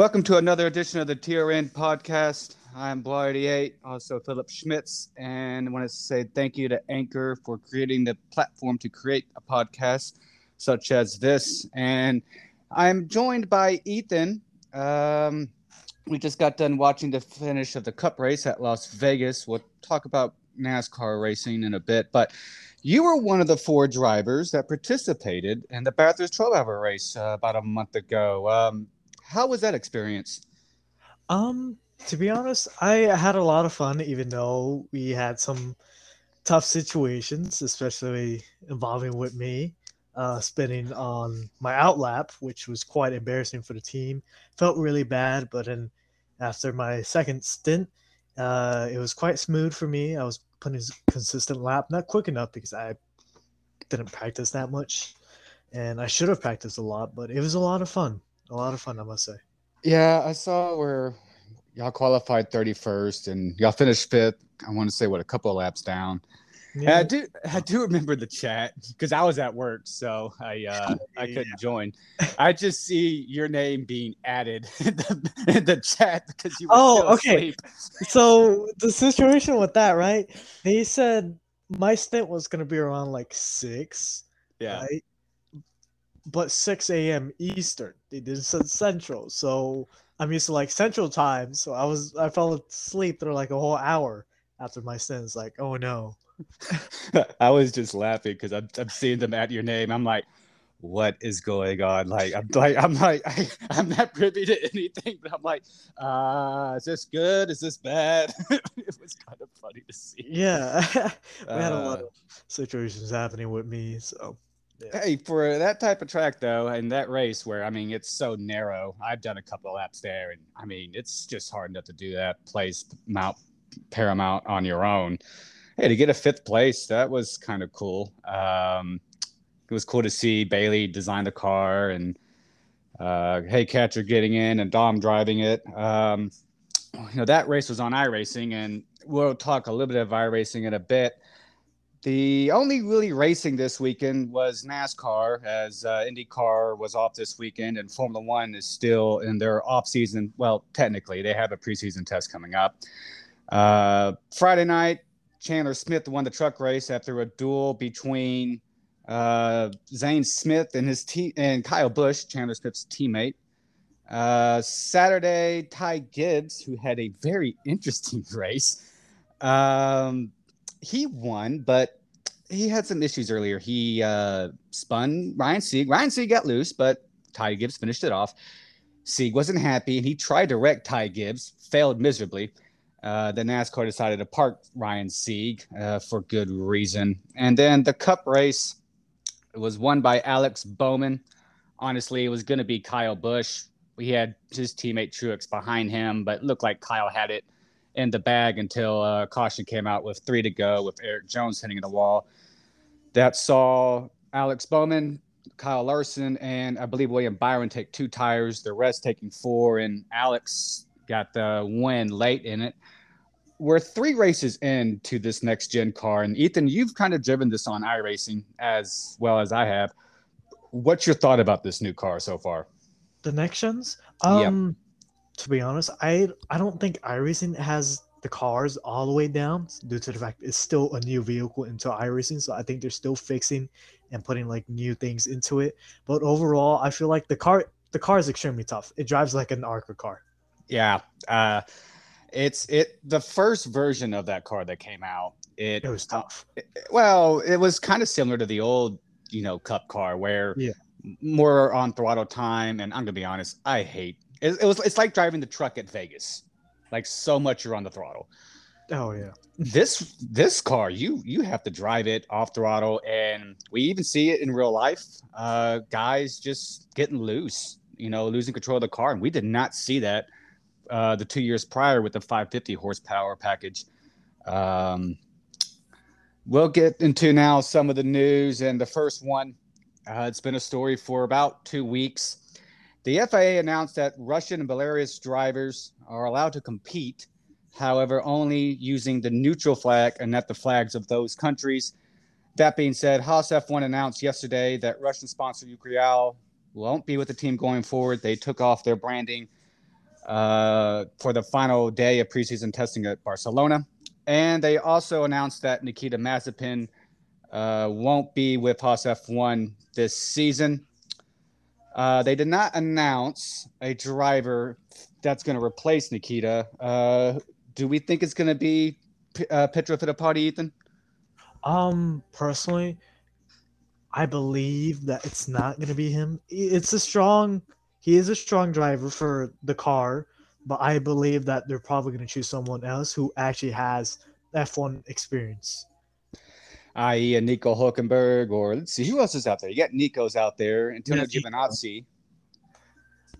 Welcome to another edition of the TRN podcast. I'm Blah88, also Phillip Schmitz, and I want to say thank you to Anchor for creating the platform to create a podcast such as this. And I'm joined by Ethan. Um, we just got done watching the finish of the Cup race at Las Vegas. We'll talk about NASCAR racing in a bit, but you were one of the four drivers that participated in the Bathurst 12 hour race uh, about a month ago. Um, how was that experience? Um, to be honest, I had a lot of fun, even though we had some tough situations, especially involving with me uh, spinning on my outlap, which was quite embarrassing for the team. Felt really bad, but then after my second stint, uh, it was quite smooth for me. I was putting a consistent lap, not quick enough because I didn't practice that much, and I should have practiced a lot. But it was a lot of fun a lot of fun, I must say. Yeah, I saw where y'all qualified 31st and y'all finished fifth. I want to say what a couple of laps down. Yeah. I do I do remember the chat because I was at work, so I uh, I couldn't yeah. join. I just see your name being added in the, in the chat because you. oh, okay. so the situation with that, right? They said my stint was gonna be around like six. Yeah. Right? but 6 a.m. Eastern. They did Central, so I'm used to like Central time. So I was I fell asleep for like a whole hour after my sins. Like, oh no. I was just laughing because I'm, I'm seeing them at your name. I'm like, what is going on? Like, I'm like, I'm like, I, am not privy to anything, but I'm like, uh, is this good? Is this bad? it was kind of funny to see. Yeah, we had a lot uh, of situations happening with me, so yeah. Hey, for that type of track though, and that race where I mean it's so narrow, I've done a couple laps there, and I mean it's just hard enough to do that place Mount Paramount on your own. Hey, to get a fifth place, that was kind of cool. Um, it was cool to see Bailey design the car and uh, Hey Catcher getting in and Dom driving it. Um, you know that race was on iRacing, and we'll talk a little bit of iRacing in a bit. The only really racing this weekend was NASCAR, as uh, IndyCar was off this weekend, and Formula One is still in their off season. Well, technically, they have a preseason test coming up. Uh, Friday night, Chandler Smith won the truck race after a duel between uh, Zane Smith and his team and Kyle Busch, Chandler Smith's teammate. Uh, Saturday, Ty Gibbs, who had a very interesting race, um, he won, but he had some issues earlier. He uh, spun Ryan Sieg. Ryan Sieg got loose, but Ty Gibbs finished it off. Sieg wasn't happy, and he tried to wreck Ty Gibbs, failed miserably. Uh, the NASCAR decided to park Ryan Sieg uh, for good reason. And then the Cup race was won by Alex Bowman. Honestly, it was going to be Kyle Busch. We had his teammate Truex behind him, but looked like Kyle had it in the bag until uh, caution came out with three to go with Erik Jones hitting the wall. That saw Alex Bowman, Kyle Larson, and I believe William Byron take two tires, the rest taking four, and Alex got the win late in it. We're three races into this next gen car, and Ethan, you've kind of driven this on iRacing as well as I have. What's your thought about this new car so far? The next gens? Um, yep to be honest, I I don't think iRacing has the cars all the way down due to the fact it's still a new vehicle into iRacing. So I think they're still fixing and putting like new things into it. But overall, I feel like the car the car is extremely tough. It drives like an ARCA car. Yeah. Uh it's it the first version of that car that came out. It, it was tough. It, well, it was kind of similar to the old, you know, cup car where yeah. more on throttle time. And I'm gonna be honest, I hate it, it, was it's like driving the truck at Vegas, like so much you're on the throttle. Oh yeah. This this car, you you have to drive it off throttle, and we even see it in real life. Uh, guys just getting loose, you know, losing control of the car, and we did not see that uh, the two years prior with the 550 horsepower package. Um, we'll get into now some of the news, and the first one, uh, it's been a story for about two weeks. The FIA announced that Russian and Belarus drivers are allowed to compete, however, only using the neutral flag and not the flags of those countries. That being said, Haas F1 announced yesterday that Russian sponsor Uralkali won't be with the team going forward. They took off their branding uh, for the final day of preseason testing at Barcelona. And they also announced that Nikita Mazepin uh, won't be with Haas F1 this season. Uh, they did not announce a driver that's going to replace Nikita. Uh, do we think it's going to be uh, Pietro Fittipaldi, Ethan? Um, personally, I believe that it's not going to be him. It's a strong, he is a strong driver for the car, but I believe that they're probably going to choose someone else who actually has F1 experience. I.e., a Nico Hulkenberg, or let's see, who else is out there? You got Nico's out there, Antonio yeah, Giovinazzi.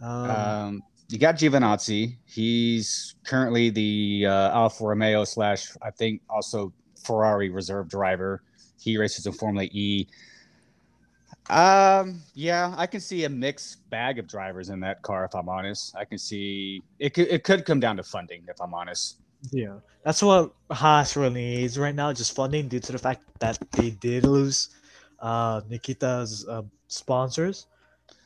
Um, um, you got Giovinazzi. He's currently the uh, Alfa Romeo slash, I think, also Ferrari reserve driver. He races in Formula E. Um, yeah, I can see a mixed bag of drivers in that car. If I'm honest, I can see it. Could it could come down to funding. If I'm honest. Yeah, that's what Haas really needs right now, just funding due to the fact that they did lose uh, Nikita's uh, sponsors,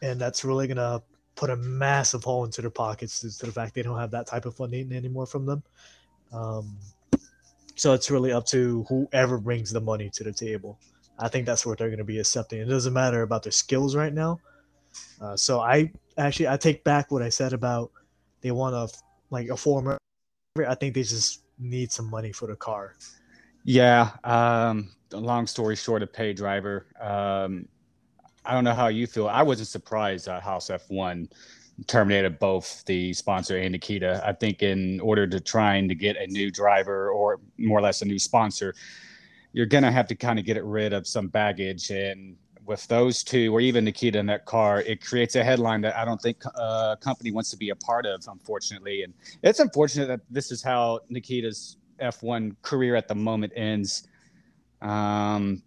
and that's really gonna put a massive hole into their pockets due to the fact they don't have that type of funding anymore from them. Um, so it's really up to whoever brings the money to the table. I think that's what they're going to be accepting. It doesn't matter about their skills right now. Uh, so I actually I take back what I said about they want a like a former. I think they just need some money for the car. Yeah. Um, long story short, a pay driver. Um, I don't know how you feel. I wasn't surprised that Haas F1 terminated both the sponsor and Nikita. I think in order to trying to get a new driver or more or less a new sponsor, you're gonna have to kind of get rid of some baggage. And with those two, or even Nikita in that car, it creates a headline that I don't think a uh, company wants to be a part of, unfortunately. And it's unfortunate that this is how Nikita's F1 career at the moment ends. Um,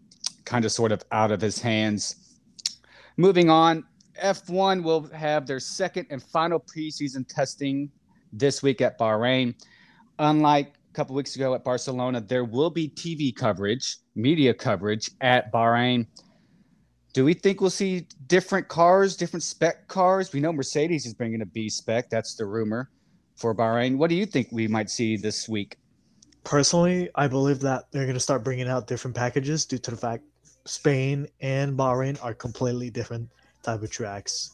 kind of sort of out of his hands. Moving on, F1 will have their second and final preseason testing this week at Bahrain. Unlike a couple weeks ago at Barcelona, there will be TV coverage, media coverage at Bahrain. Do we think we'll see different cars, different spec cars? We know Mercedes is bringing a B spec. That's the rumor for Bahrain. What do you think we might see this week? Personally, I believe that they're going to start bringing out different packages due to the fact Spain and Bahrain are completely different type of tracks.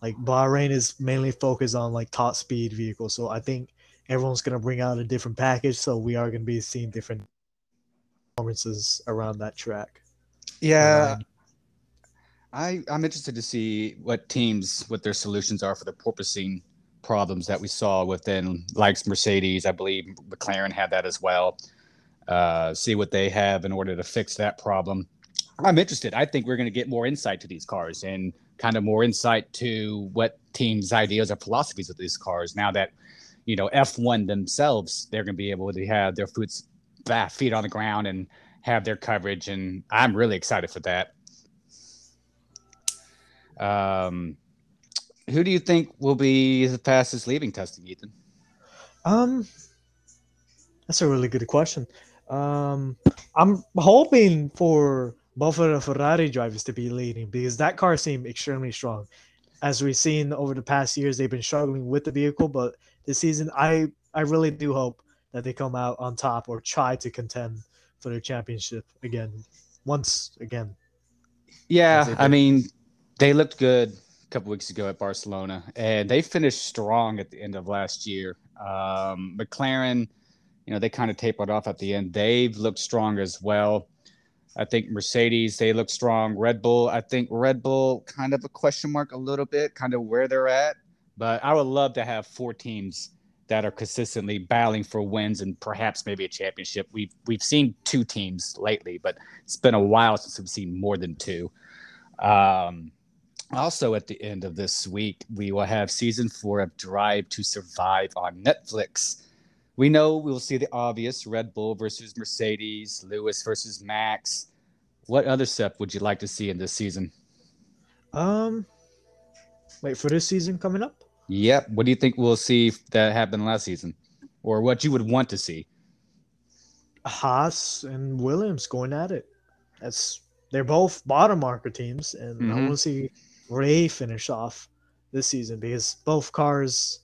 Like Bahrain is mainly focused on like top speed vehicles, so I think everyone's gonna bring out a different package. So we are gonna be seeing different performances around that track. Yeah, um, I I'm interested to see what teams what their solutions are for the porpoising problems that we saw within likes Mercedes. I believe McLaren had that as well. Uh, see what they have in order to fix that problem. I'm interested. I think we're going to get more insight to these cars and kind of more insight to what teams' ideas or philosophies of these cars. Now that you know F1 themselves, they're going to be able to have their feet feet on the ground and have their coverage, and I'm really excited for that. Um, who do you think will be the fastest leaving testing, Ethan? Um, that's a really good question. Um, I'm hoping for both of the Ferrari drivers to be leading because that car seemed extremely strong. As we've seen over the past years, they've been struggling with the vehicle, but this season, I I really do hope that they come out on top or try to contend for the championship again, once again. Yeah, I mean, they looked good a couple weeks ago at Barcelona, and they finished strong at the end of last year. Um, McLaren, you know, they kind of tapered off at the end. They've looked strong as well. I think Mercedes, they look strong. Red Bull, I think Red Bull kind of a question mark a little bit, kind of where they're at. But I would love to have four teams that are consistently battling for wins and perhaps maybe a championship. We've we've seen two teams lately, but it's been a while since we've seen more than two. Um, also, at the end of this week, we will have season four of Drive to Survive on Netflix. We know we'll see the obvious Red Bull versus Mercedes, Lewis versus Max. What other stuff would you like to see in this season? Um, wait for this season coming up. Yep. What do you think we'll see that happened last season, or what you would want to see? Haas and Williams going at it. That's they're both bottom marker teams, and mm-hmm. I want to see Ray finish off this season because both cars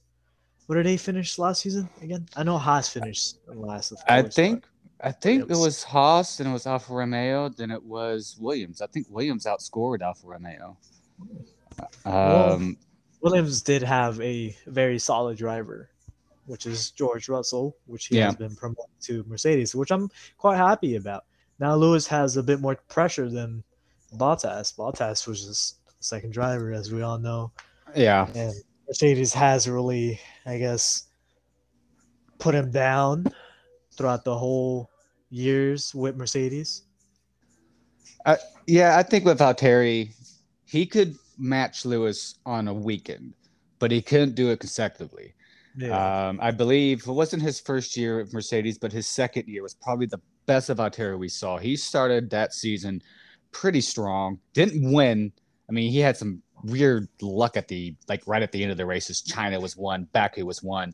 what did they finish last season again? I know Haas finished last. I think I think it was Haas and it was Alfa Romeo. Then it was Williams. I think Williams outscored Alfa Romeo. Um, well, Williams did have a very solid driver, which is George Russell, which he yeah. has been promoted to Mercedes, which I'm quite happy about. Now Lewis has a bit more pressure than Bottas. Bottas was just second driver, as we all know. Yeah. And Mercedes has really, I guess, put him down throughout the whole years with Mercedes. Uh, yeah, I think with Valtteri, he could match Lewis on a weekend, but he couldn't do it consecutively. Yeah. Um, I believe it wasn't his first year at Mercedes, but his second year was probably the best of Valtteri we saw. He started that season pretty strong. Didn't win. I mean, he had some weird luck at the like right at the end of the races. China was one, Baku was one,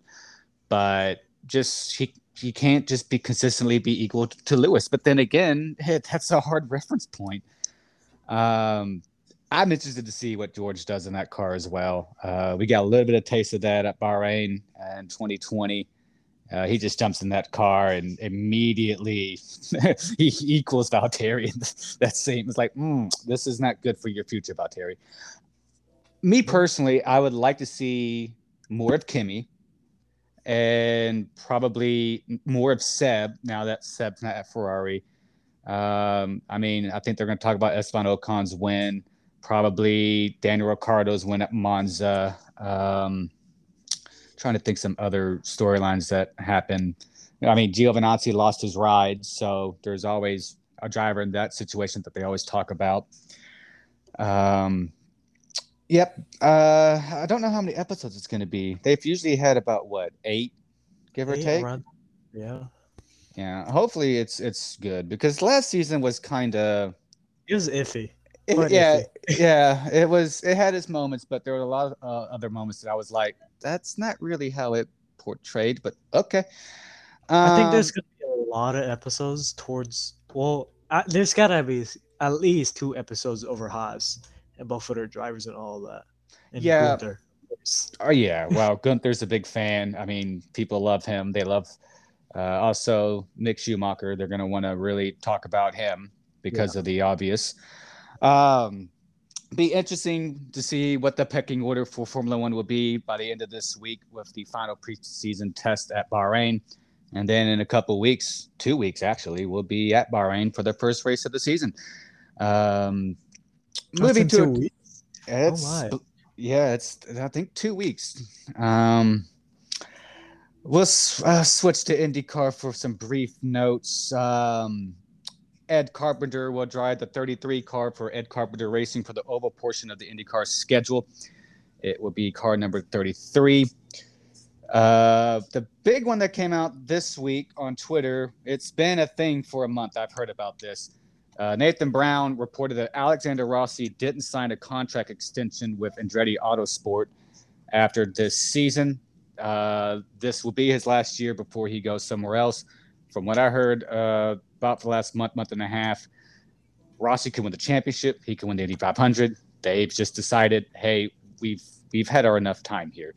but just he he can't just be consistently be equal to Lewis. But then again, hey, that's a hard reference point. Um, I'm interested to see what George does in that car as well. Uh, we got a little bit of taste of that at Bahrain in 2020. Uh, he just jumps in that car and immediately he equals Valtteri. that same it's like, mm, this is not good for your future, Valtteri. Me personally, I would like to see more of Kimi and probably more of Seb now that Seb's not at Ferrari. Um, I mean, I think they're going to talk about Esteban Ocon's win, probably Daniel Ricciardo's win at Monza. Um, trying to think some other storylines that happen. I mean, Giovinazzi lost his ride, so there's always a driver in that situation that they always talk about. Um, Yep. Uh, I don't know how many episodes it's going to be. They've usually had about what eight, give or take. Around, yeah. Yeah. Hopefully it's it's good because last season was kind of. It was iffy. It, yeah, iffy. yeah. It was. It had its moments, but there were a lot of uh, other moments that I was like, "That's not really how it portrayed." But okay. Um, I think there's um, gonna be a lot of episodes towards. Well, uh, there's gotta be at least two episodes over Haas and both footer drivers and all that. And yeah. Gunther. Oh yeah. Well, Gunther's a big fan. I mean, people love him. They love uh, also Mick Schumacher. They're going to want to really talk about him because yeah. of the obvious. Um, be interesting to see what the pecking order for Formula One will be by the end of this week with the final preseason test at Bahrain. And then in a couple weeks, two weeks actually, we'll be at Bahrain for the first race of the season. Um, moving to a, it's oh yeah, it's I think two weeks. Um, we'll uh, switch to IndyCar for some brief notes. Um, Ed Carpenter will drive the 33 car for Ed Carpenter Racing for the oval portion of the IndyCar schedule. It will be car number 33. Uh, the big one that came out this week on Twitter, it's been a thing for a month. I've heard about this. Uh, Nathan Brown reported that Alexander Rossi didn't sign a contract extension with Andretti Autosport after this season. Uh, this will be his last year before he goes somewhere else. From what I heard uh, about for the last month, month and a half, Rossi can win the championship. He can win the Indy 500. They've just decided, hey, we've we've had our enough time here.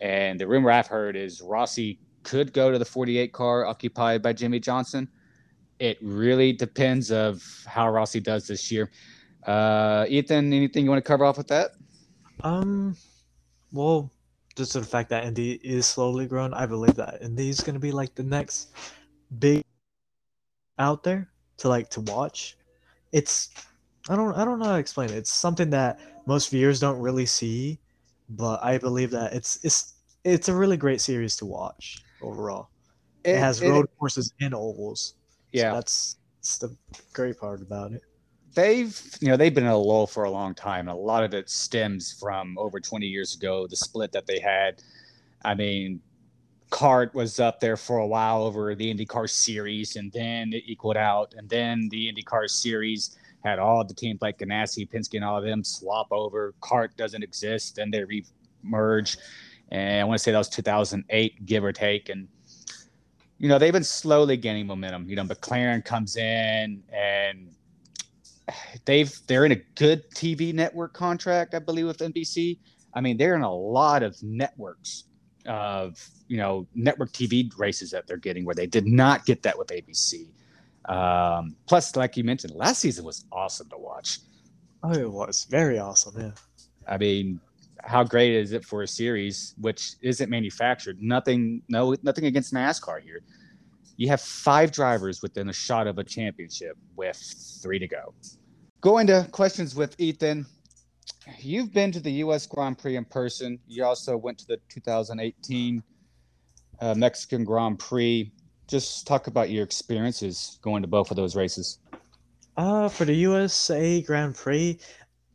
And the rumor I've heard is Rossi could go to the 48 car occupied by Jimmie Johnson it really depends of how Rossi does this year. Uh, Ethan, anything you want to cover off with that? Um, well, just the fact that Indy is slowly growing, I believe that Indy is going to be like the next big out there to like to watch. It's I don't I don't know how to explain it. It's something that most viewers don't really see, but I believe that it's it's it's a really great series to watch overall. It, it has road it, courses and ovals. Yeah, so that's that's the great part about it. They've you know they've been in a lull for a long time. And a lot of it stems from over 20 years ago, the split that they had. I mean, CART was up there for a while over the IndyCar series, and then it equaled out, and then the IndyCar series had all the teams like Ganassi, Penske, and all of them swap over. CART doesn't exist, then they re-merge, and I want to say that was 2008, give or take, and you know, they've been slowly gaining momentum. You know, McLaren comes in and they've they're in a good TV network contract, I believe, with NBC. I mean, they're in a lot of networks. Of you know network TV races that they're getting where they did not get that with ABC. Um, plus, like you mentioned, last season was awesome to watch. Oh, it was very awesome. Yeah. I mean, how great is it for a series which isn't manufactured? Nothing, no, nothing against NASCAR here. You have five drivers within a shot of a championship with three to go. Going to questions with Ethan. You've been to the U.S. Grand Prix in person. You also went to the 2018 uh, Mexican Grand Prix. Just talk about your experiences going to both of those races. Uh, for the USA Grand Prix,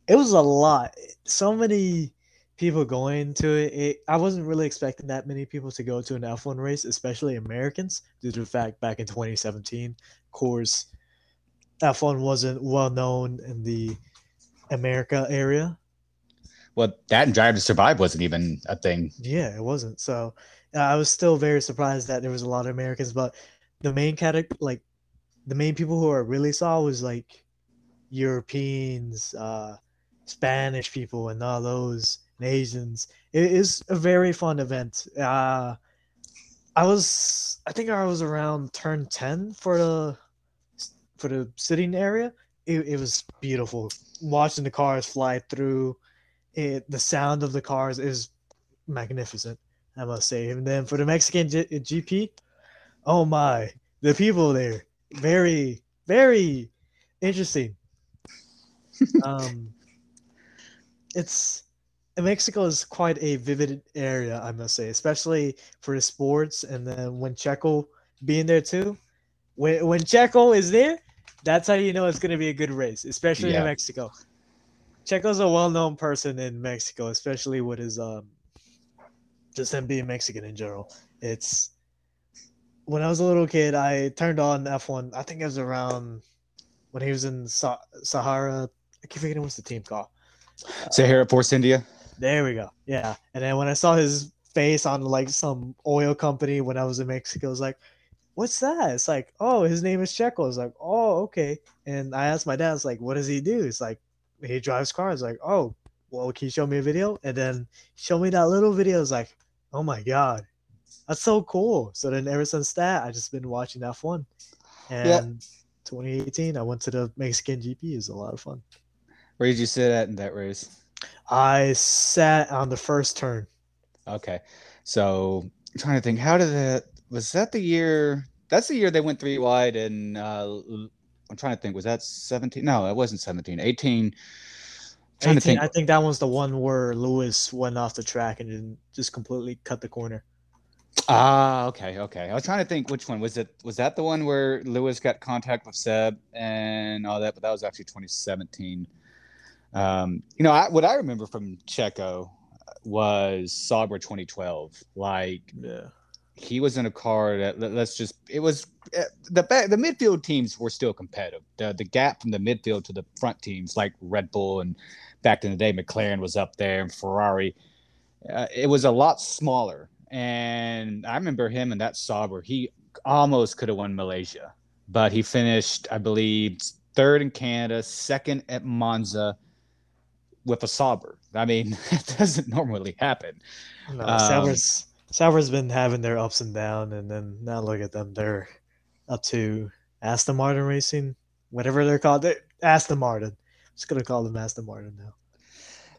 it was a lot. So many people going to it. it. I wasn't really expecting that many people to go to an F1 race, especially Americans, due to the fact back in 2017, of course, F1 wasn't well known in the America area. Well, that and Drive to Survive wasn't even a thing. Yeah, it wasn't. So uh, I was still very surprised that there was a lot of Americans, but the main category, like the main people who I really saw was like Europeans, uh, Spanish people, and all those and Asians. It is a very fun event. Uh, I was, I think I was around turn ten for the for the sitting area. It, it was beautiful watching the cars fly through. It the sound of the cars is magnificent. I must say. And then for the Mexican G- GP, oh my, the people there very very interesting. um, it's Mexico is quite a vivid area, I must say, especially for the sports. And then when Checo being there too, when when Checo is there, that's how you know it's going to be a good race, especially yeah. in Mexico. Checo's a well-known person in Mexico, especially with his um, just him being Mexican in general. It's when I was a little kid, I turned on F1. I think it was around when he was in Sahara. I keep forgetting what's the team called. Sahara Force India. There we go. Yeah. And then when I saw his face on like some oil company when I was in Mexico, I was like, what's that? It's like, oh, his name is Checo. It's like, oh, okay. And I asked my dad, it's like, what does he do? It's like, he drives cars. Like, oh, well, can you show me a video? And then show me that little video. It's like, oh my God, that's so cool. So then ever since that, I just been watching F1. And yeah. 2018, I went to the Mexican GP. It was a lot of fun. Where did you sit at in that race? I sat on the first turn. Okay. So I'm trying to think, how did that was that the year that's the year they went three wide and uh I'm trying to think, was that 17? No, it wasn't 17. 18. 18 think. I think that was the one where Lewis went off the track and just completely cut the corner. Ah, okay, okay. I was trying to think which one was it. Was that the one where Lewis got contact with Seb and all that? But that was actually 2017. Um, you know, I, what I remember from Checo was Sauber 2012. Like, yeah, he was in a car that let's just it was eh, the back the midfield teams were still competitive. The the gap from the midfield to the front teams like Red Bull and back in the day McLaren was up there and Ferrari. Uh, it was a lot smaller. And I remember him in that Sauber. He almost could have won Malaysia, but he finished, I believe, third in Canada, second at Monza, with a Sauber. I mean, it doesn't normally happen. No, um, Sauber's Sauber's been having their ups and downs, and then now look at them. They're up to Aston Martin Racing, whatever they're called. They're Aston Martin. I'm just gonna call them Aston Martin now.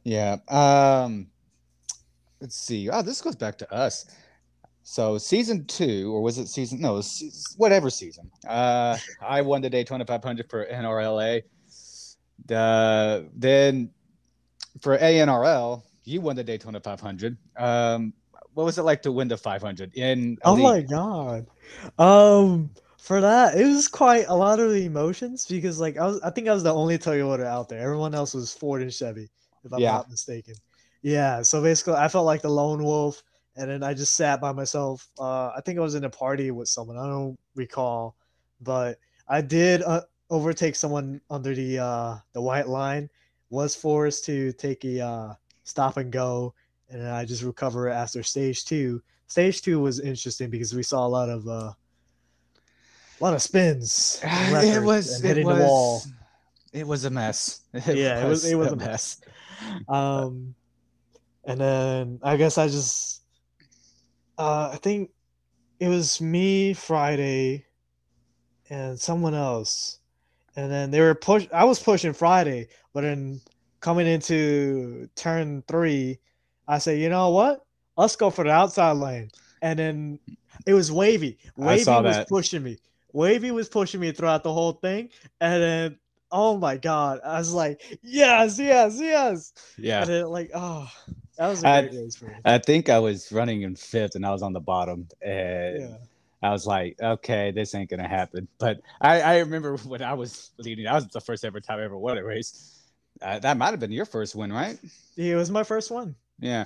Yeah. Um. Let's see. Oh, this goes back to us. So season two, or was it season? No, it whatever season. Uh, I won the Daytona 500 for NRLA. The then for ANRL, you won the Daytona 500. Um, what was it like to win the 500 in? Oh my god! Um, for that, it was quite a lot of the emotions because, like, I was, I think I was the only Toyota out there. Everyone else was Ford and Chevy, if I'm yeah. not mistaken. Yeah. So basically, I felt like the lone wolf, and then I just sat by myself. Uh, I think I was in a party with someone. I don't recall, but I did uh, overtake someone under the uh the white line was forced to take a uh, stop and go, and I just recover after stage two. Stage two was interesting because we saw a lot of uh, a lot of spins. It was hitting was, the wall. It was a mess. It yeah, was, it was it was a mess. mess. Um, and then I guess I just Uh, I think it was me Friday and someone else. And then they were push I was pushing Friday, but then coming into turn three, I said, you know what? Let's go for the outside lane. And then it was Wavy. Wavy was that. pushing me. Wavy was pushing me throughout the whole thing. And then oh my god. I was like, yes, yes, yes. Yeah. And then like, oh that was a great I, race for me. I think I was running in fifth and I was on the bottom. And yeah. I was like, okay, this ain't gonna happen. But I, I remember when I was leading, that was the first ever time I ever won a race. Uh, that might have been your first win, right? It was my first one. Yeah.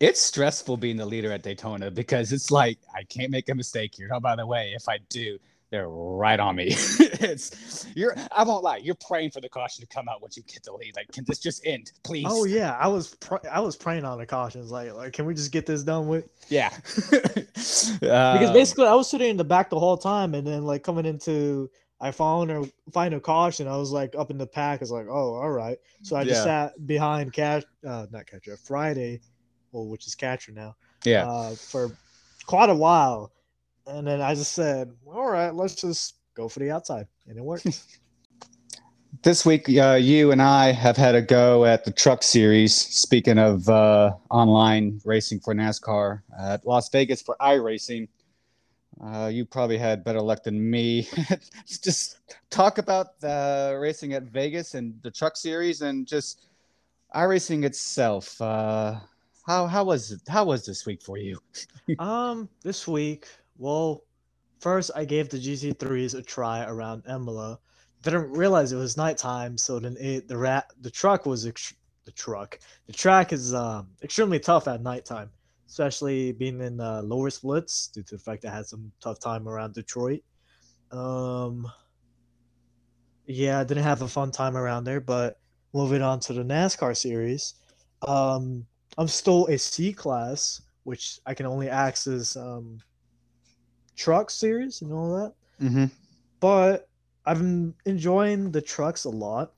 It's stressful being the leader at Daytona because it's like I can't make a mistake here. Oh, by the way, if I do, they're right on me. it's you're I won't lie, you're praying for the caution to come out once you get the lead. Like, can this just end, please? Oh yeah, I was pr- I was praying on the cautions. Like, like, can we just get this done with? Yeah. uh, because basically, I was sitting in the back the whole time, and then like coming into I found her find a caution. I was like up in the pack. I was like, oh, all right. So I just yeah. sat behind catch, uh, not catcher, Friday, well, which is catcher now. Yeah. Uh, for quite a while and then I just said, all right, let's just go for the outside. And it worked. this week, uh, you and I have had a go at the truck series. Speaking of uh, online racing for NASCAR at Las Vegas for iRacing. Uh, you probably had better luck than me. just talk about the racing at Vegas and the truck series and just iRacing itself. Uh, how how was it, how was this week for you? um, this week well, first I gave the GT3s a try around Imola. Didn't realize it was nighttime, so then it, the rat the truck was ex- the truck. The track is um, extremely tough at nighttime, especially being in uh, lower splits due to the fact that I had some tough time around Detroit. Um, yeah, I didn't have a fun time around there, but moving on to the NASCAR series, um, I'm still a C class, which I can only access um, truck series and all that. Mm-hmm. But I've been enjoying the trucks a lot.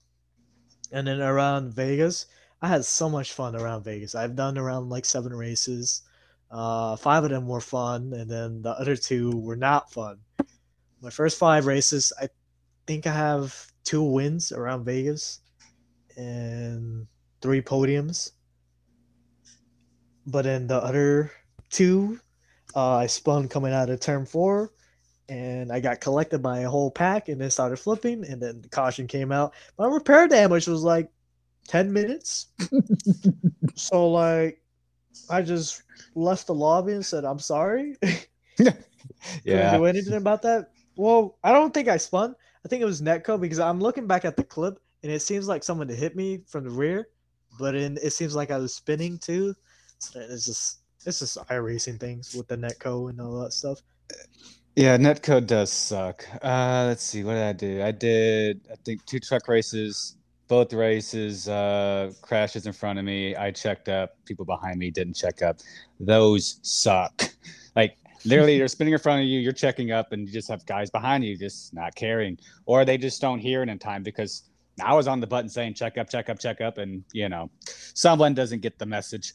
And then around Vegas, I had so much fun around Vegas. I've done around like seven races. Uh, five of them were fun, and then the other two were not fun. My first five races, I think I have two wins around Vegas and three podiums. But in the other two, uh, I spun coming out of turn four, and I got collected by a whole pack, and then started flipping, and then the caution came out. My repair damage was like ten minutes. so like, I just left the lobby and said, "I'm sorry." yeah. do anything about that? Well, I don't think I spun. I think it was netcode because I'm looking back at the clip and it seems like someone hit me from the rear, but in, it seems like I was spinning too. So it's just it's just iRacing things with the netcode and all that stuff. Yeah, netcode does suck. Uh, let's see, what did I do? I did, I think, two truck races. Both races, uh, crashes in front of me. I checked up. People behind me didn't check up. Those suck. Like literally, they're spinning in front of you. You're checking up, and you just have guys behind you just not caring, or they just don't hear it in time because I was on the button saying check up, check up, check up, and you know, someone doesn't get the message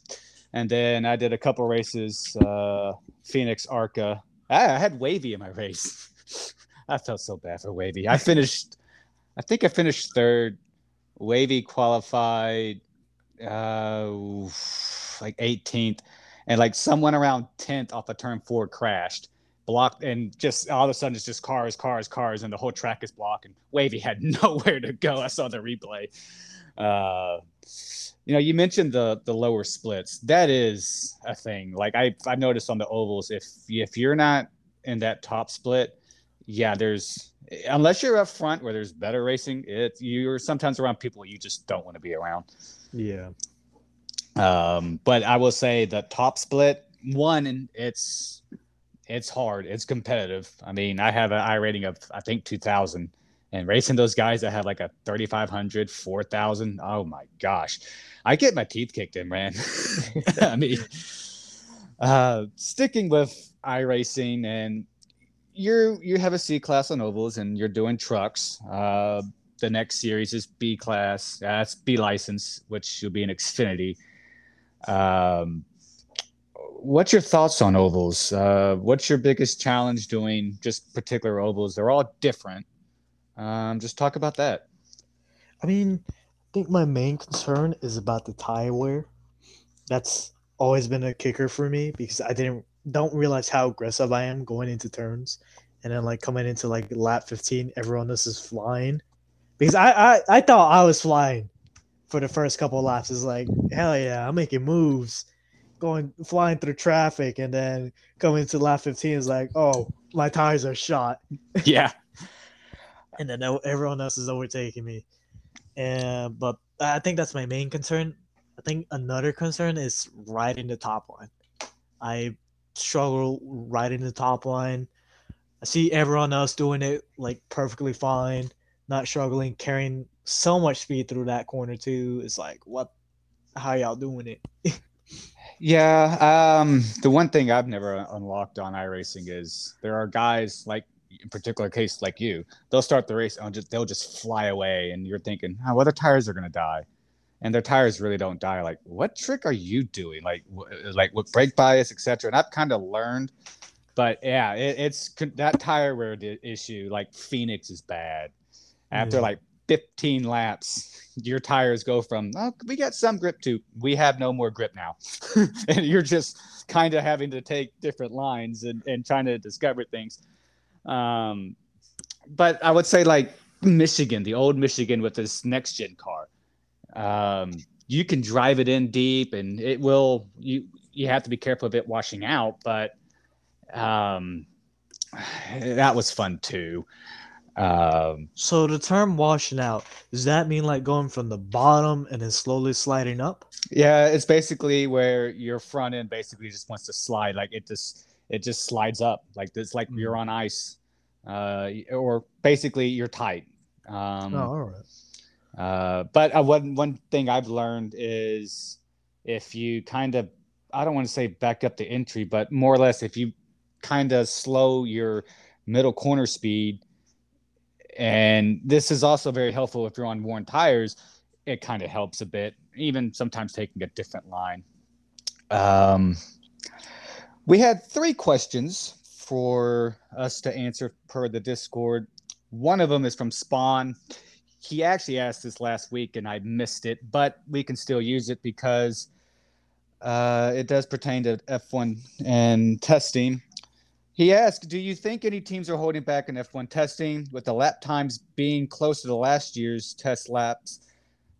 and then I did a couple races, uh, Phoenix ARCA. I, I had Wavy in my race. I felt so bad for Wavy. I finished, I think I finished third. Wavy qualified uh, like 18th, and like someone around 10th off a of turn four crashed, blocked, and just all of a sudden it's just cars, cars, cars, and the whole track is blocked. And Wavy had nowhere to go. I saw the replay. Uh, you know, you mentioned the the lower splits. That is a thing. Like I I've noticed on the ovals, if if you're not in that top split, yeah, there's unless you're up front where there's better racing, it you're sometimes around people you just don't want to be around. Yeah. Um, but I will say the top split one, it's it's hard. It's competitive. I mean, I have an iRating of I think two thousand, and racing those guys that have like a 3500 4000 oh my gosh i get my teeth kicked in man i mean uh sticking with iRacing and you're you have a c class on ovals and you're doing trucks uh the next series is b class that's b license which will be an xfinity um what's your thoughts on ovals? Uh, what's your biggest challenge doing just particular ovals? They're all different. Um, just talk about that. I mean, I think my main concern is about the tire wear. That's always been a kicker for me because I didn't don't realize how aggressive I am going into turns, and then like coming into like lap 15, everyone else is flying. Because I I, I thought I was flying for the first couple of laps. It's like hell yeah, I'm making moves, going flying through traffic, and then coming to lap 15 is like oh my tires are shot. Yeah. and then everyone else is overtaking me. And but I think that's my main concern. I think another concern is riding the top line. I struggle right in the top line. I see everyone else doing it like perfectly fine, not struggling, carrying so much speed through that corner too. It's like what how y'all doing it? yeah, um the one thing I've never unlocked on iRacing is there are guys like in particular case like you, they'll start the race and just they'll just fly away, and you're thinking, oh, well, their tires are gonna die, and their tires really don't die. Like, what trick are you doing? Like, w- like with brake bias, etc. And I've kind of learned, but yeah, it, it's that tire wear issue. Like Phoenix is bad. After yeah. like 15 laps, your tires go from oh, we got some grip to we have no more grip now, and you're just kind of having to take different lines and, and trying to discover things. Um, but I would say like Michigan, the old Michigan with this next gen car. Um, you can drive it in deep, and it will. You you have to be careful of it washing out, but um, that was fun too. Um, so the term washing out does that mean like going from the bottom and then slowly sliding up? Yeah, it's basically where your front end basically just wants to slide, like it just it just slides up like this like you're mm. on ice uh, or basically you're tight um, oh, all right uh, but uh, one one thing I've learned is if you kind of I don't want to say back up the entry, but more or less if you kind of slow your middle corner speed, and this is also very helpful if you're on worn tires. It kind of helps a bit, even sometimes taking a different line. Um, we had three questions for us to answer per the Discord. One of them is from Spawn. He actually asked this last week and I missed it, but we can still use it because uh, it does pertain to F1 and testing. He asked, Do you think any teams are holding back in F1 testing with the lap times being closer to last year's test laps?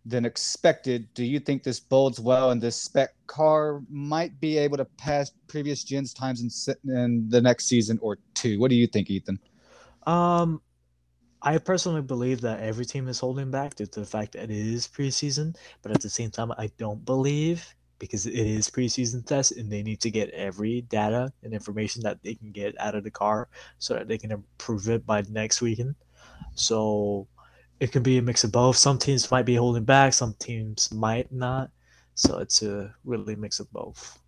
than expected. Do you think this bodes well and this spec car might be able to pass previous gens times in, in the next season or two? What do you think, Ethan? Um, I personally believe that every team is holding back due to the fact that it is preseason, but at the same time, I don't believe because it is preseason test and they need to get every data and information that they can get out of the car so that they can improve it by next weekend. So it can be a mix of both. Some teams might be holding back, some teams might not. So it's a really mix of both.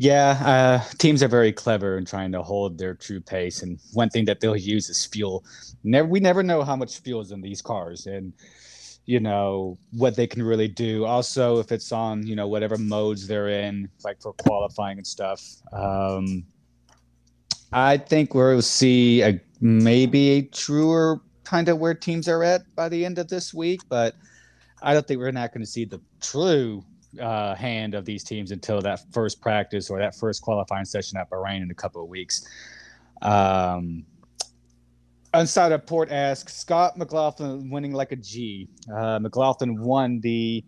Yeah, uh, teams are very clever in trying to hold their true pace, and one thing that they'll use is fuel. Never, we never know how much fuel is in these cars, and you know what they can really do. Also, if it's on you know whatever modes they're in, like for qualifying and stuff. Um, I think we'll see a maybe a truer kind of where teams are at by the end of this week, but I don't think we're not going to see the true uh, hand of these teams until that first practice or that first qualifying session at Bahrain in a couple of weeks. Um, Unsigned Report asks Scott McLaughlin winning like a G. Uh, McLaughlin won the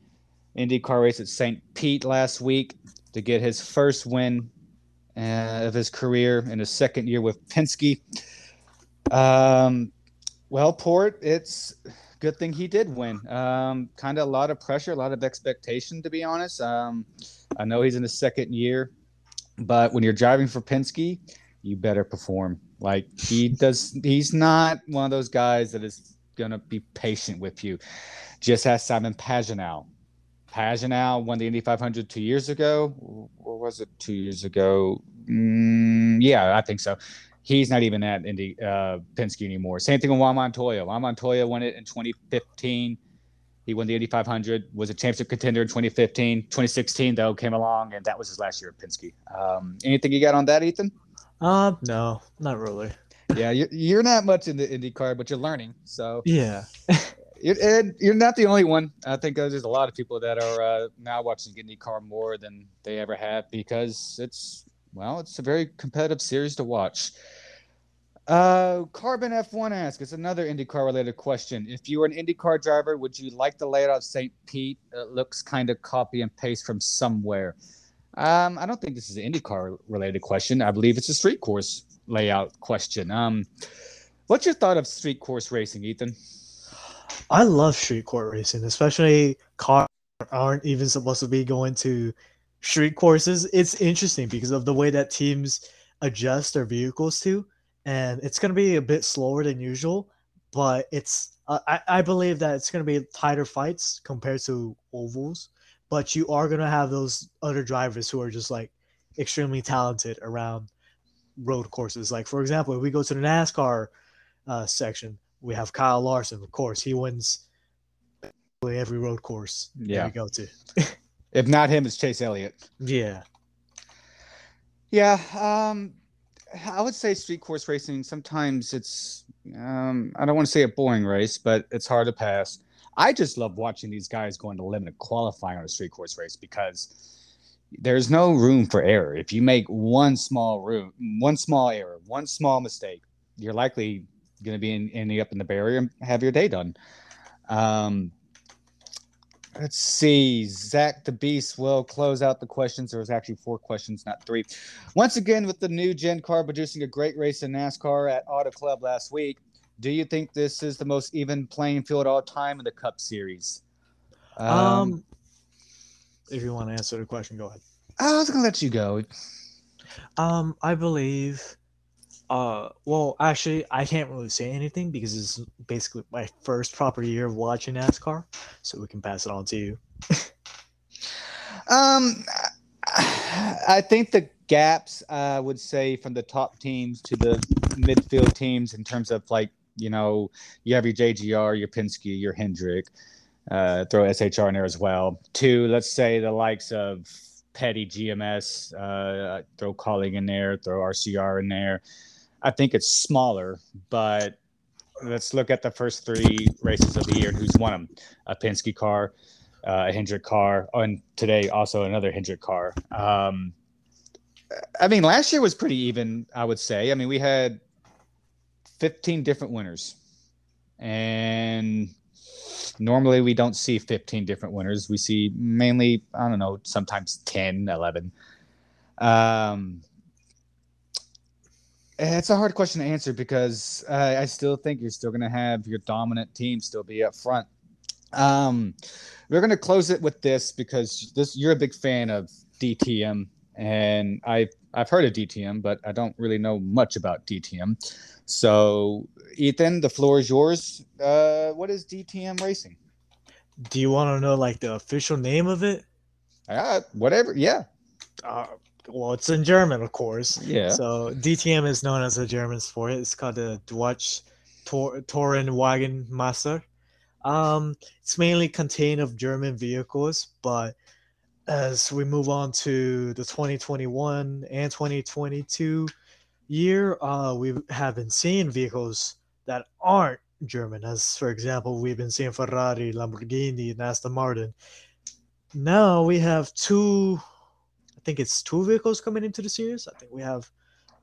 IndyCar race at St. Pete last week to get his first win uh, of his career in his second year with Penske. Um, well, Port, it's good thing he did win. Um, kind of a lot of pressure, a lot of expectation, to be honest. Um, I know he's in his second year, but when you're driving for Penske, you better perform. Like he does, he's not one of those guys that is gonna be patient with you. Just ask Simon Pagenaud. Pagenaud won the Indy 500 two years ago. Or was it two years ago? Mm, yeah, I think so he's not even at Indy uh, Penske anymore. Same thing with Juan Montoya. Juan Montoya won it in 2015. He won the Indy 500, was a championship contender in 2015. 2016, though, came along, and that was his last year at Penske. Um, anything you got on that, Ethan? Uh, no, not really. Yeah, you're, you're not much in the IndyCar, but you're learning. So Yeah. you're, and you're not the only one. I think uh, there's a lot of people that are uh, now watching IndyCar more than they ever have because it's well, it's a very competitive series to watch. Uh, Carbon F1 asks, it's another IndyCar related question. If you were an IndyCar driver, would you like the layout of St. Pete? It looks kind of copy and paste from somewhere. Um, I don't think this is an IndyCar related question. I believe it's a street course layout question. Um, what's your thought of street course racing, Ethan? I love street court racing, especially cars aren't even supposed to be going to street courses. It's interesting because of the way that teams adjust their vehicles to, and it's going to be a bit slower than usual. But it's uh, I, I believe that it's going to be tighter fights compared to ovals. But you are going to have those other drivers who are just like extremely talented around road courses. Like for example, if we go to the NASCAR uh, section, we have Kyle Larson. Of course, he wins every road course Yeah. that we go to. If not him, it's Chase Elliott. Yeah. Yeah, um, I would say street course racing. Sometimes it's um, I don't want to say a boring race, but it's hard to pass. I just love watching these guys going to limited qualifying on a street course race because there's no room for error. If you make one small room, one small error, one small mistake, you're likely going to be in, ending up in the barrier and have your day done. Um, let's see. Zach the Beast will close out the questions. There was actually four questions, not three. Once again, with the new Gen car producing a great race in NASCAR at Auto Club last week, do you think this is the most even playing field all time in the Cup Series? Um, if you want to answer the question, go ahead. I was gonna let you go. Um, I believe. Uh, well, actually, I can't really say anything because it's basically my first proper year of watching NASCAR, so we can pass it on to you. Um, I think the gaps I would say from the top teams to the midfield teams in terms of like you know you have your JGR, your Penske, your Hendrick, uh, throw SHR in there as well. To let's say the likes of Petty GMS, uh, throw Kaulig in there, throw RCR in there. I think it's smaller, but let's look at the first three races of the year and who's won them. A Penske car, uh, a Hendrick car, and today also another Hendrick car. Um, I mean, last year was pretty even, I would say. I mean, we had 15 different winners, and normally we don't see 15 different winners. We see mainly, I don't know, sometimes 10, 11. Um, it's a hard question to answer because uh, I still think you're still going to have your dominant team still be up front. Um, we're going to close it with this because this you're a big fan of DTM, and I I've heard of DTM, but I don't really know much about DTM. So, Ethan, the floor is yours. Uh, what is DTM racing? Do you want to know like the official name of it? Uh, whatever. Yeah. Uh, well, it's in German, of course. Yeah. So DTM is known as a German sport. It's called the Deutsch Tor- Tourenwagenmaster. Um, it's mainly contained of German vehicles, but as we move on to the 2021 and 2022 year, uh, we have been seeing vehicles that aren't German. As for example, we've been seeing Ferrari, Lamborghini, and Aston Martin. Now we have two think it's two vehicles coming into the series. I think we have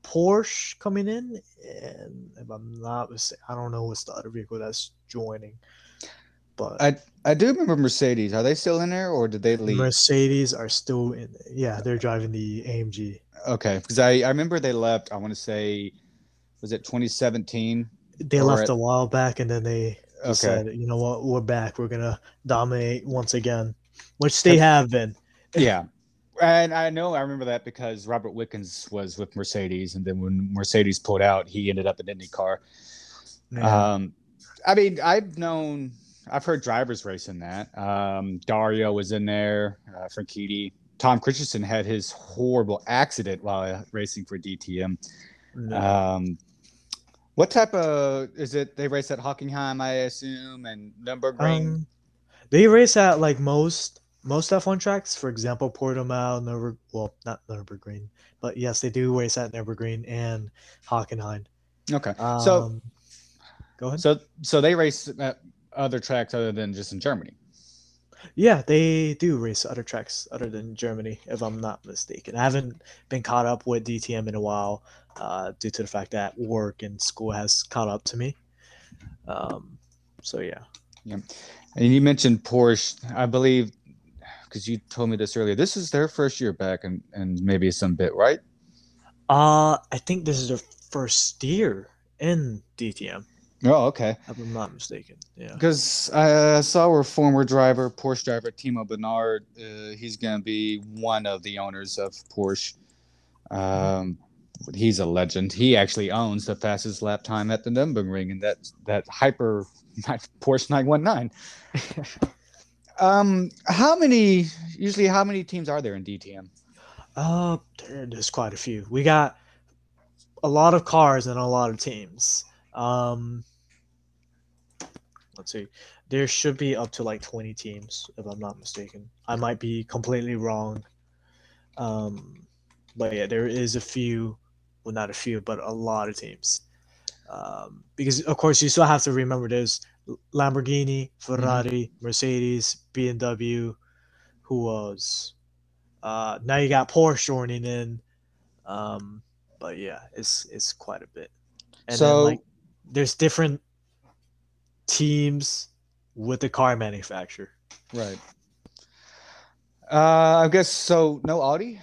Porsche coming in, and if I'm not mistaken, I don't know what's the other vehicle that's joining. But I I do remember Mercedes. Are they still in there, or did they leave? Mercedes are still in. Yeah, they're driving the AMG. Okay, because I, I remember they left. I want to say, was it 2017? They left at- a while back, and then they Okay, decided, you know what, we're back. We're gonna dominate once again, which they have been. yeah, and I know I remember that because Robert Wickens was with Mercedes, and then when Mercedes pulled out, he ended up in IndyCar. Yeah. Um, I mean, I've known, I've heard drivers racing that. Um, Dario was in there, uh, Franchitti. Tom Kristensen had his horrible accident while racing for DTM. Yeah. Um, what type of is it? They race at Hockenheim, I assume, and Nurburgring. Um, They race at like most most F1 tracks. For example, Portimao, Nürburgring. Well, not Nürburgring, but yes, they do race at Nürburgring and Hockenheim. Okay. Um, so go ahead. so so they race at other tracks other than just in Germany. Yeah, they do race other tracks other than Germany, if I'm not mistaken. I haven't been caught up with DTM in a while, uh, due to the fact that work and school has caught up to me. Um, so yeah. Yeah. And you mentioned Porsche, I believe, because you told me this earlier. This is their first year back, and and maybe some bit, right? Uh, I think this is their first year in DTM, Oh, okay. if I'm not mistaken. Yeah. Because I saw our former driver, Porsche driver Timo Bernhard. Uh, he's going to be one of the owners of Porsche. Um, he's a legend. He actually owns the fastest lap time at the Nürburgring, and that that hyper Porsche 919. um, how many? Usually, how many teams are there in DTM? Uh, there's quite a few. We got a lot of cars and a lot of teams. Um, let's see. There should be up to like 20 teams, if I'm not mistaken. I might be completely wrong. Um, but yeah, there is a few, well, not a few, but a lot of teams. Um, because of course you still have to remember there's Lamborghini, Ferrari, Mercedes, BMW, who was uh, now you got Porsche joining in. Um, but yeah, it's it's quite a bit. And So- then like there's different teams with the car manufacturer. Right. Uh, I guess so. No Audi.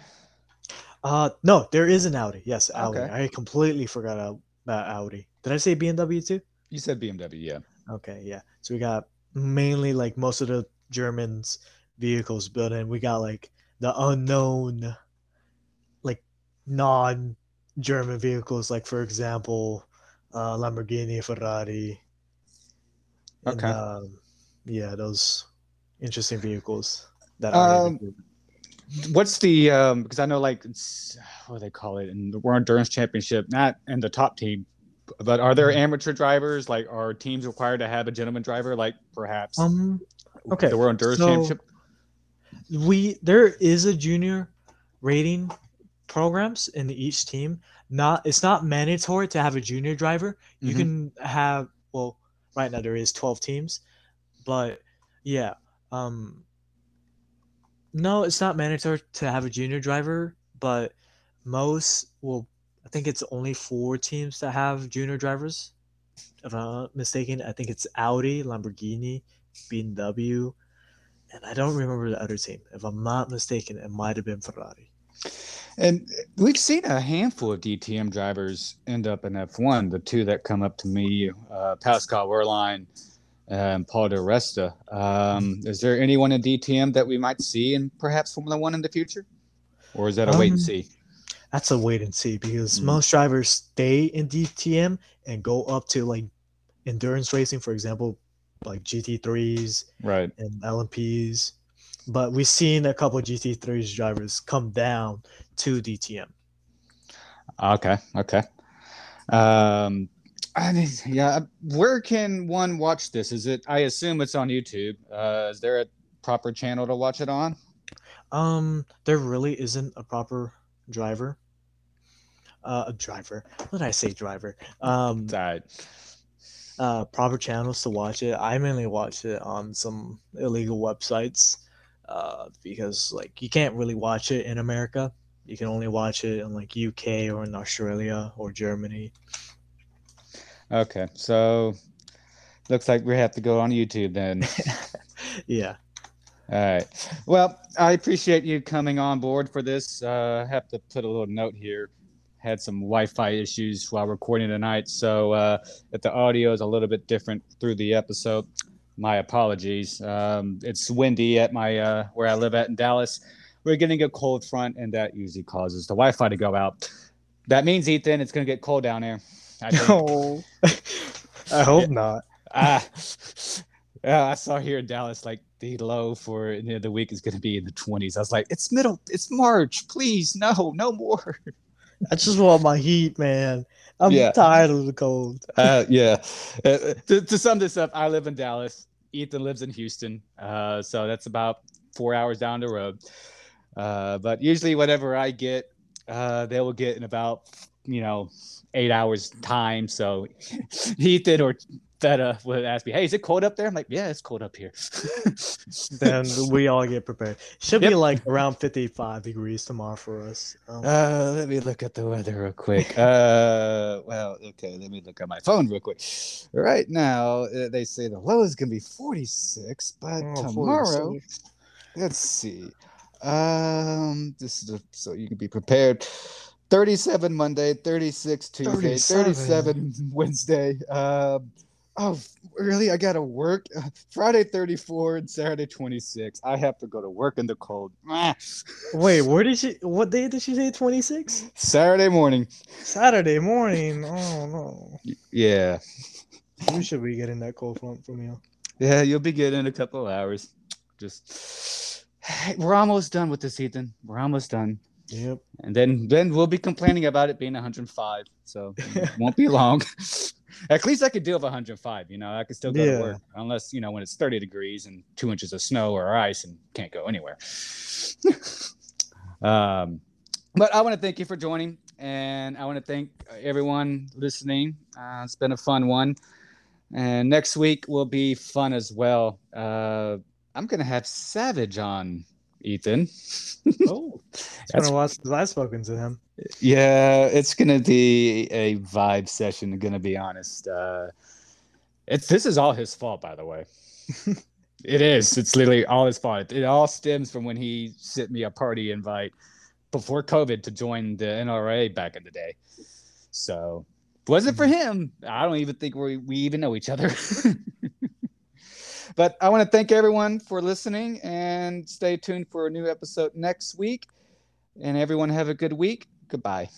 Uh no, there is an Audi. Yes, Audi. Okay. I completely forgot about Audi. Did I say BMW too? You said BMW, yeah. Okay, yeah. So we got mainly like most of the Germans vehicles built in. We got like the unknown, like non-German vehicles, like for example, uh, Lamborghini, Ferrari. and, Okay. um, yeah, those interesting vehicles that are. Um, What's the um? Because I know like what do they call it in the World Endurance Championship, not in the top team, but are there Mhm. amateur drivers? Like, are teams required to have a gentleman driver? Like, perhaps um, okay, the World Endurance so- Championship. we there is a junior rating programs in each team not it's not mandatory to have a junior driver you Mhm. can have well right now there is 12 teams but yeah um no it's not mandatory to have a junior driver but most well i think it's only four teams that have junior drivers if i'm not mistaken i think it's audi lamborghini bmw and I don't remember the other team. If I'm not mistaken, it might have been Ferrari. And we've seen a handful of DTM drivers end up in F1. The two that come up to me, uh, Pascal Wehrlein and Paul Di Resta. Um, is there anyone in DTM that we might see in perhaps Formula One in the future? Or is that a wait and Um, see? That's a wait and see because Mhm. most drivers stay in DTM and go up to like endurance racing, for example, like GT3s Right. and LMPs. But we've seen a couple GT3s drivers come down to DTM. Okay. Okay. Um, I mean, yeah. Where can one watch this? Is it? I assume it's on YouTube. Uh, is there a proper channel to watch it on? Um, there really isn't a proper driver. Uh, a driver. What did I say, driver? Um, Right. uh, proper channels to watch it. I mainly watch it on some illegal websites uh, because like you can't really watch it in America. You can only watch it in like UK or in Australia or Germany. Okay. So looks like we have to go on YouTube then. yeah. All right. Well, I appreciate you coming on board for this. Uh, I have to put a little note here. Had some Wi-Fi issues while recording tonight, so uh, if the audio is a little bit different through the episode, my apologies. Um, it's windy at my uh, where I live at in Dallas. We're getting a cold front, and that usually causes the Wi-Fi to go out. That means Ethan, it's going to get cold down here. I think. No. I hope not. Ah, yeah, I saw here in Dallas, like the low for the end of the week is going to be in the 20s. I was like, it's middle, it's March. Please, no, no more. I just want my heat, man. I'm Yeah. tired of the cold. Uh, yeah. Uh, to, to sum this up, I live in Dallas. Ethan lives in Houston, uh, so that's about four hours down the road. Uh, but usually, whatever I get, uh, they will get in about you know eight hours time. So Ethan or Feta would ask me, "Hey, is it cold up there?" I'm like, "Yeah, it's cold up here." then we all get prepared. Should Yep. be like around 55 degrees tomorrow for us. Um, Uh, let me look at the weather real quick. Uh, well, okay, let me look at my phone real quick. Right now, uh, they say the low is gonna be 46, but oh, tomorrow, 46. let's see. Um, this is a, so you can be prepared. 37 Monday, 36 Tuesday, 37. 37 Wednesday. Um, oh, really? I gotta work Friday 34 and Saturday 26. I have to go to work in the cold. Ah. Wait, where did she? What day did she say? 26? Saturday morning. Saturday morning. Oh no. Yeah. We should be getting that cold front from you. Yeah, you'll be getting a couple of hours. Just we're almost done with this, Ethan. We're almost done. Yep. And then then we'll be complaining about it being 105. So it won't be long. At least I could deal with 105. You know, I could still go Yeah. to work. Unless, you know, when it's 30 degrees and two inches of snow or ice and can't go anywhere. um, but I want to thank you for joining. And I want to thank everyone listening. Uh, it's been a fun one. And next week will be fun as well. Uh, I'm going to have Savage on, Ethan. Oh, it's been a while since I've spoken to him. Yeah, it's gonna be a vibe session. Gonna be honest. Uh, it's this is all his fault, by the way. it is. It's literally all his fault. It all stems from when he sent me a party invite before COVID to join the NRA back in the day. So, wasn't for him, I don't even think we we even know each other. but I want to thank everyone for listening and stay tuned for a new episode next week. And everyone have a good week. Goodbye.